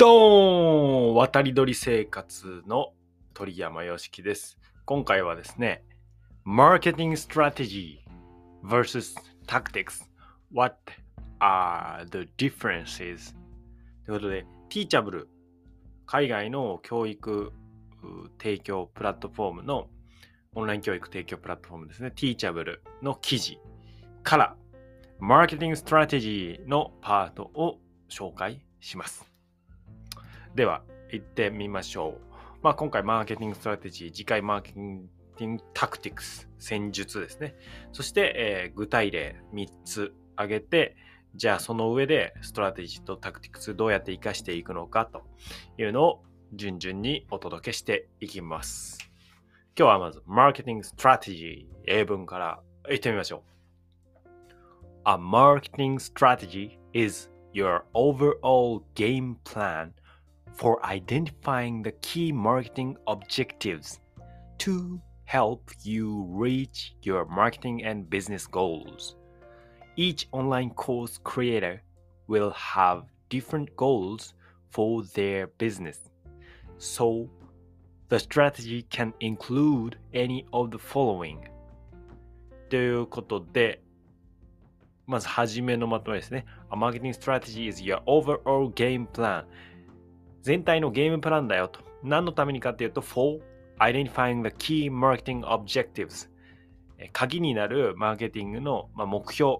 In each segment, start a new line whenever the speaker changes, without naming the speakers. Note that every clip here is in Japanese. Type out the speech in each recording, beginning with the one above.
どーん渡り鳥生活の鳥山よしきです。今回はですね、マーケティングストラテジー vs タクティクス。What are the differences? ということで、Teachable 海外の教育提供プラットフォームのオンライン教育提供プラットフォームですね、Teachable の記事から、マーケティングストラテジーのパートを紹介します。では、行ってみましょう。まあ、今回、マーケティングストラテジー、次回、マーケティングタクティクス、戦術ですね。そして、えー、具体例3つ挙げて、じゃあその上でストラテジーとタクティクスどうやって活かしていくのかというのを順々にお届けしていきます。今日はまず、マーケティングストラテジー、英文から言ってみましょう。A marketing strategy is your overall game plan for identifying the key marketing objectives to help you reach your marketing and business goals. Each online course creator will have different goals for their business. So, the strategy can include any of the following. ということで、まず初めのまとめですね。A marketing strategy is your overall game plan. 全体のゲームプランだよと。何のためにかっていうと、for identifying the key marketing objectives 鍵になるマーケティングの目標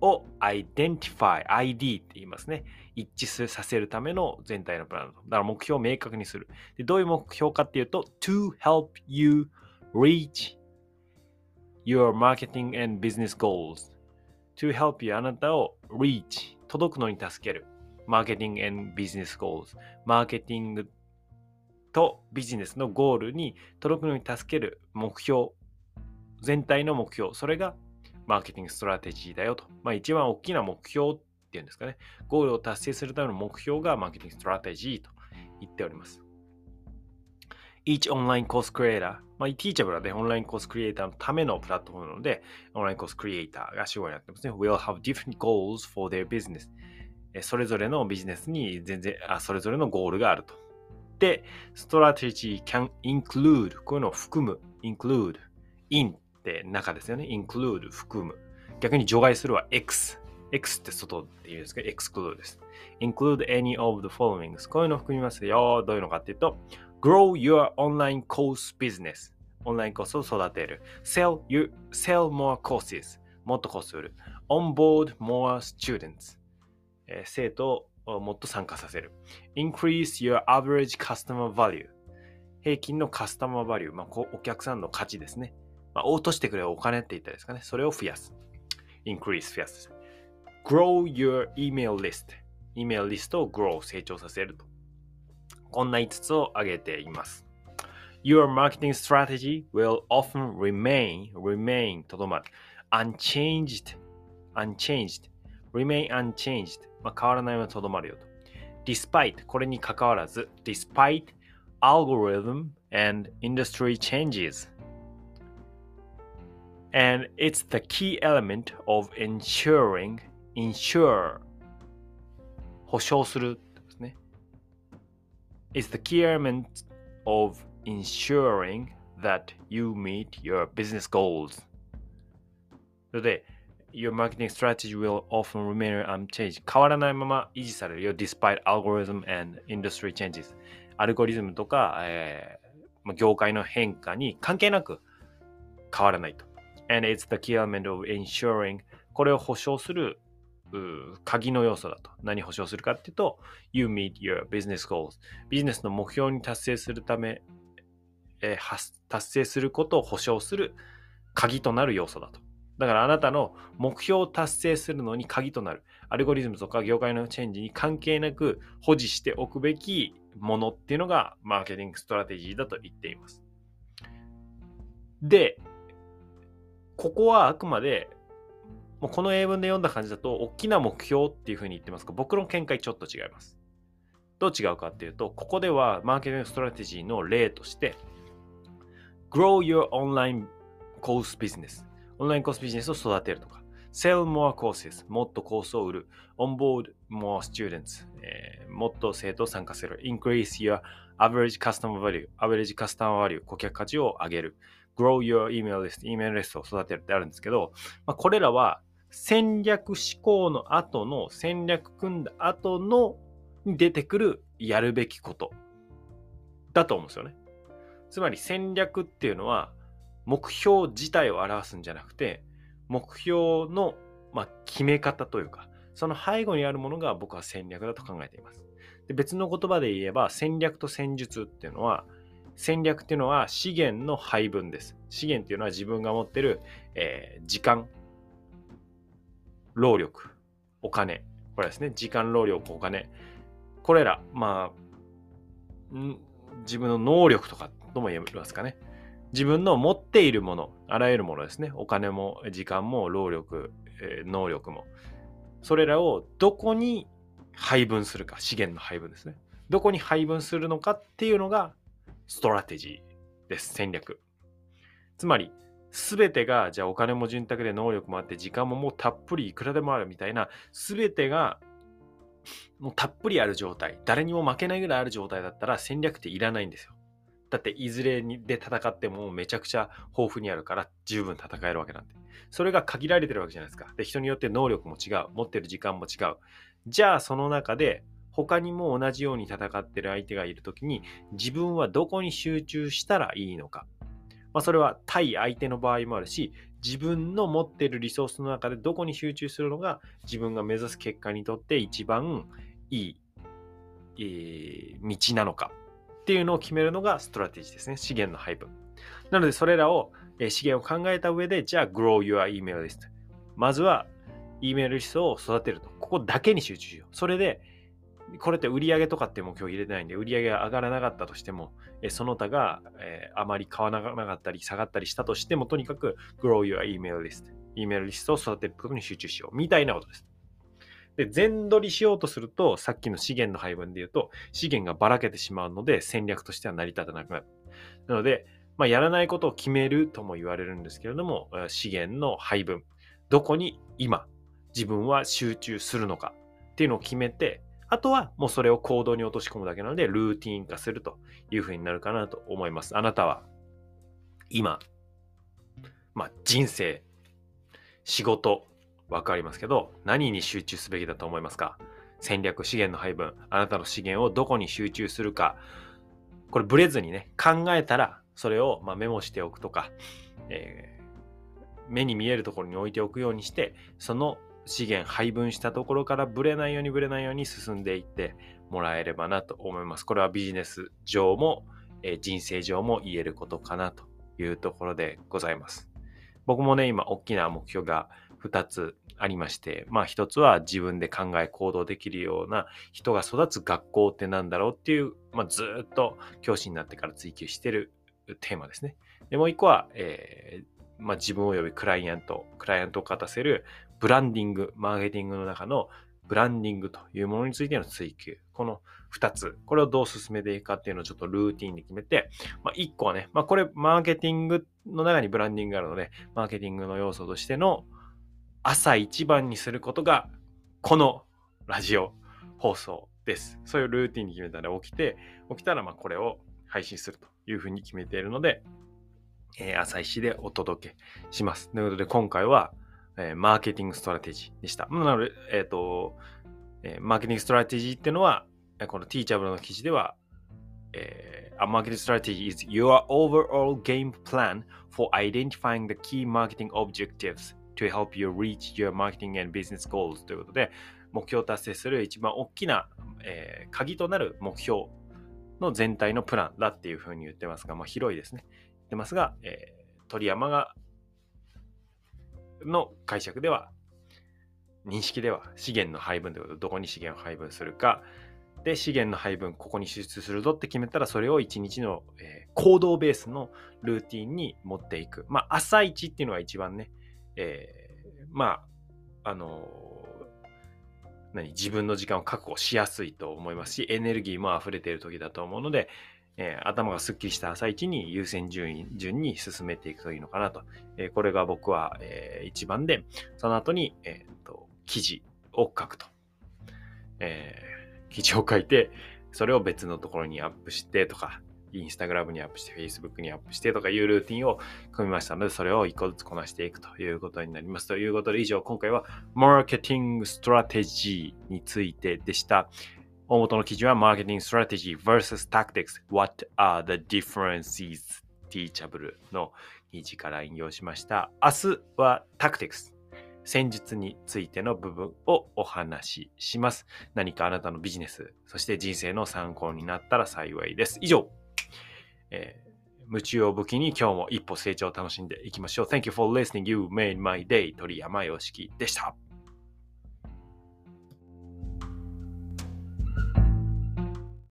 を identify, ID って言いますね。一致させるための全体のプランだから目標を明確にする。でどういう目標かっていうと、to help you reach your marketing and business goals. to help you あなたを reach 届くのに助ける。マーケティング and business goals. マーケティングとビジネスのゴールに届くのに助ける目標全体の目標。それがマーケティングストラテジーだよと、まあ、一番大きな目標っていうんですかね。ゴールを達成するための目標がマーケティングストラテジーと言っております。Each online course creator まあ、Teachable はね、オンラインコースクリエイターのためのプラットフォームなので、オンラインコースクリエイターが主語になってますね。will have different goals for their business. それぞれのビジネスに全然あそれぞれのゴールがあると。で、ストラテジー can include こういうのを含む include in って中ですよね include 含む逆に除外するは x x って外っていうんですけど exclude です include any of the following こういうのを含みますよどういうのかっていうと grow your online course business オンラインコースを育てる sell, you, sell more courses もっとコース売る onboard more students えー、生徒をもっと参加させる。increase your average customer value 平均のカスタマーバリュー、まあ、お客さんの価値ですね。まあ、落としてくれるお金って言ったですかね。それを増やす。increase 増やす。grow your email list イメールリストを grow 成長させると。こんな5つを挙げています。Your marketing strategy will often remain, remain とどまる。unchanged, unchanged, remain unchanged まあ、変わらないままとどまるよと。despite これに関わらず despite algorithm and industry changes and it's the key element of ensuring ensure 保証するですね it's the key element of ensuring that you meet your business goals それで Your marketing strategy will often remain unchanged. 変わらないまま維持されるよ。despite algorithm and industry changes. アルゴリズムとか、えー、業界の変化に関係なく変わらないと。And it's the key element of ensuring これを保証する鍵の要素だと。何保証するかっていうと、You meet your business goals. ビジネスの目標に達成するため、えー、達成することを保証する鍵となる要素だと。だからあなたの目標を達成するのに鍵となるアルゴリズムとか業界のチェンジに関係なく保持しておくべきものっていうのがマーケティングストラテジーだと言っています。で、ここはあくまでもうこの英文で読んだ感じだと大きな目標っていうふうに言ってますが僕の見解ちょっと違います。どう違うかっていうとここではマーケティングストラテジーの例として Grow your online course business オンラインコースビジネスを育てるとか、sell more courses もっとコースを売る onboard more students、えー、もっと生徒を参加する increase your average customer value average customer value 顧客価値を上げる grow your email list email list を育てるってあるんですけど、まあ、これらは戦略思考の後の戦略組んだ後のに出てくるやるべきことだと思うんですよね。つまり戦略っていうのは目標自体を表すんじゃなくて目標の、まあ、決め方というかその背後にあるものが僕は戦略だと考えています。で別の言葉で言えば戦略と戦術っていうのは戦略っていうのは資源の配分です。資源っていうのは自分が持ってる、えー、時間、労力、お金。これですね。時間、労力、お金。これら、まあ、自分の能力とかとも言えますかね。自分の持っているもの、あらゆるものですね。お金も時間も労力、えー、能力も。それらをどこに配分するか、資源の配分ですね。どこに配分するのかっていうのがストラテジーです。戦略。つまり、すべてが、じゃあお金も潤沢で能力もあって、時間ももうたっぷりいくらでもあるみたいな、すべてがもうたっぷりある状態、誰にも負けないぐらいある状態だったら戦略っていらないんですよ。だっていずれにで戦ってもめちゃくちゃ豊富にあるから十分戦えるわけなんで。それが限られてるわけじゃないですか。で、人によって能力も違う。持ってる時間も違う。じゃあその中で他にも同じように戦ってる相手がいるときに自分はどこに集中したらいいのか。まあ、それは対相手の場合もあるし、自分の持ってるリソースの中でどこに集中するのが自分が目指す結果にとって一番いい、えー、道なのかっていうのを決めるのがストラテジーですね。資源の配分。なので、それらを、えー、資源を考えた上で、じゃあ、grow your email list。まずは、E メールリストを育てると。ここだけに集中しよう。それで、これって売り上げとかって目標入れてないんで、売り上げが上がらなかったとしても、えその他が、えー、あまり買わなかったり下がったりしたとしても、とにかく grow your email list。E メールリストを育てることに集中しよう。みたいなことです。で、全取りしようとすると、さっきの資源の配分で言うと、資源がばらけてしまうので、戦略としては成り立たなくなる。なので、まあ、やらないことを決めるとも言われるんですけれども、資源の配分。どこに今、自分は集中するのかっていうのを決めて、あとはもうそれを行動に落とし込むだけなので、ルーティン化するというふうになるかなと思います。あなたは今、まあ、人生、仕事、わかりますけど、何に集中すべきだと思いますか？戦略、資源の配分、あなたの資源をどこに集中するか、これブレずにね、考えたら、それをまメモしておくとか、えー、目に見えるところに置いておくようにして、その資源配分したところからブレないようにブレないように進んでいってもらえればなと思います。これはビジネス上も、えー、人生上も言えることかなというところでございます。僕もね、今大きな目標が2つありまして、まあ1つは自分で考え行動できるような人が育つ学校って何だろうっていう、まあ、ずっと教師になってから追求してるテーマですね。で、もう1個は、えーまあ、自分及びクライアント、クライアントを勝たせるブランディング、マーケティングの中のブランディングというものについての追求。この2つ。これをどう進めていくかっていうのをちょっとルーティンで決めて、まあ、1個はね、まあ、これマーケティングの中にブランディングがあるので、マーケティングの要素としての朝一番にすることが、このラジオ放送です。そういうルーティンに決めたら起きて、起きたらまあこれを配信するというふうに決めているので、えー、朝一でお届けします。ということで今回は、えー、マーケティングストラテジーでした。なので、えっ、ー、と、えー、マーケティングストラテジーっていうのは、この Teachable の記事では、えー、A marketing strategy is your overall game plan for identifying the key marketing objectives to help you reach your marketing and business goals ということで、目標を達成する一番大きな、えー、鍵となる目標の全体のプランだっていうふうに言ってますが、まあ、広いですね。言ってますが、えー、鳥山がの解釈では、認識では資源の配分ということ、どこに資源を配分するか、で、資源の配分、ここに支出するぞって決めたら、それを1日の、えー、行動ベースのルーティンに持っていく。まあ、朝一っていうのが一番ね、えー、まあ、あのー、何、自分の時間を確保しやすいと思いますし、エネルギーも溢れている時だと思うので、えー、頭がすっきりした朝一に優先順位順に進めていくといいのかなと。えー、これが僕は、えー、一番で、その後に、えーと、記事を書くと。えー、記事を書いて、それを別のところにアップしてとか、インスタグラムにアップして、Facebook にアップしてとかいうルーティンを組みましたので、それを一個ずつこなしていくということになります。ということで、以上、今回はマーケティングストラテジーについてでした。大元の記事は Marketing Strategy vs Tactics What are the differences? Teachable の記事から引用しました。明日は Tactics 戦術についての部分をお話しします。何かあなたのビジネス、そして人生の参考になったら幸いです。以上、えー、夢中を武器に今日も一歩成長を楽しんでいきましょう。Thank you for listening. You made my day. 鳥山よしきでした。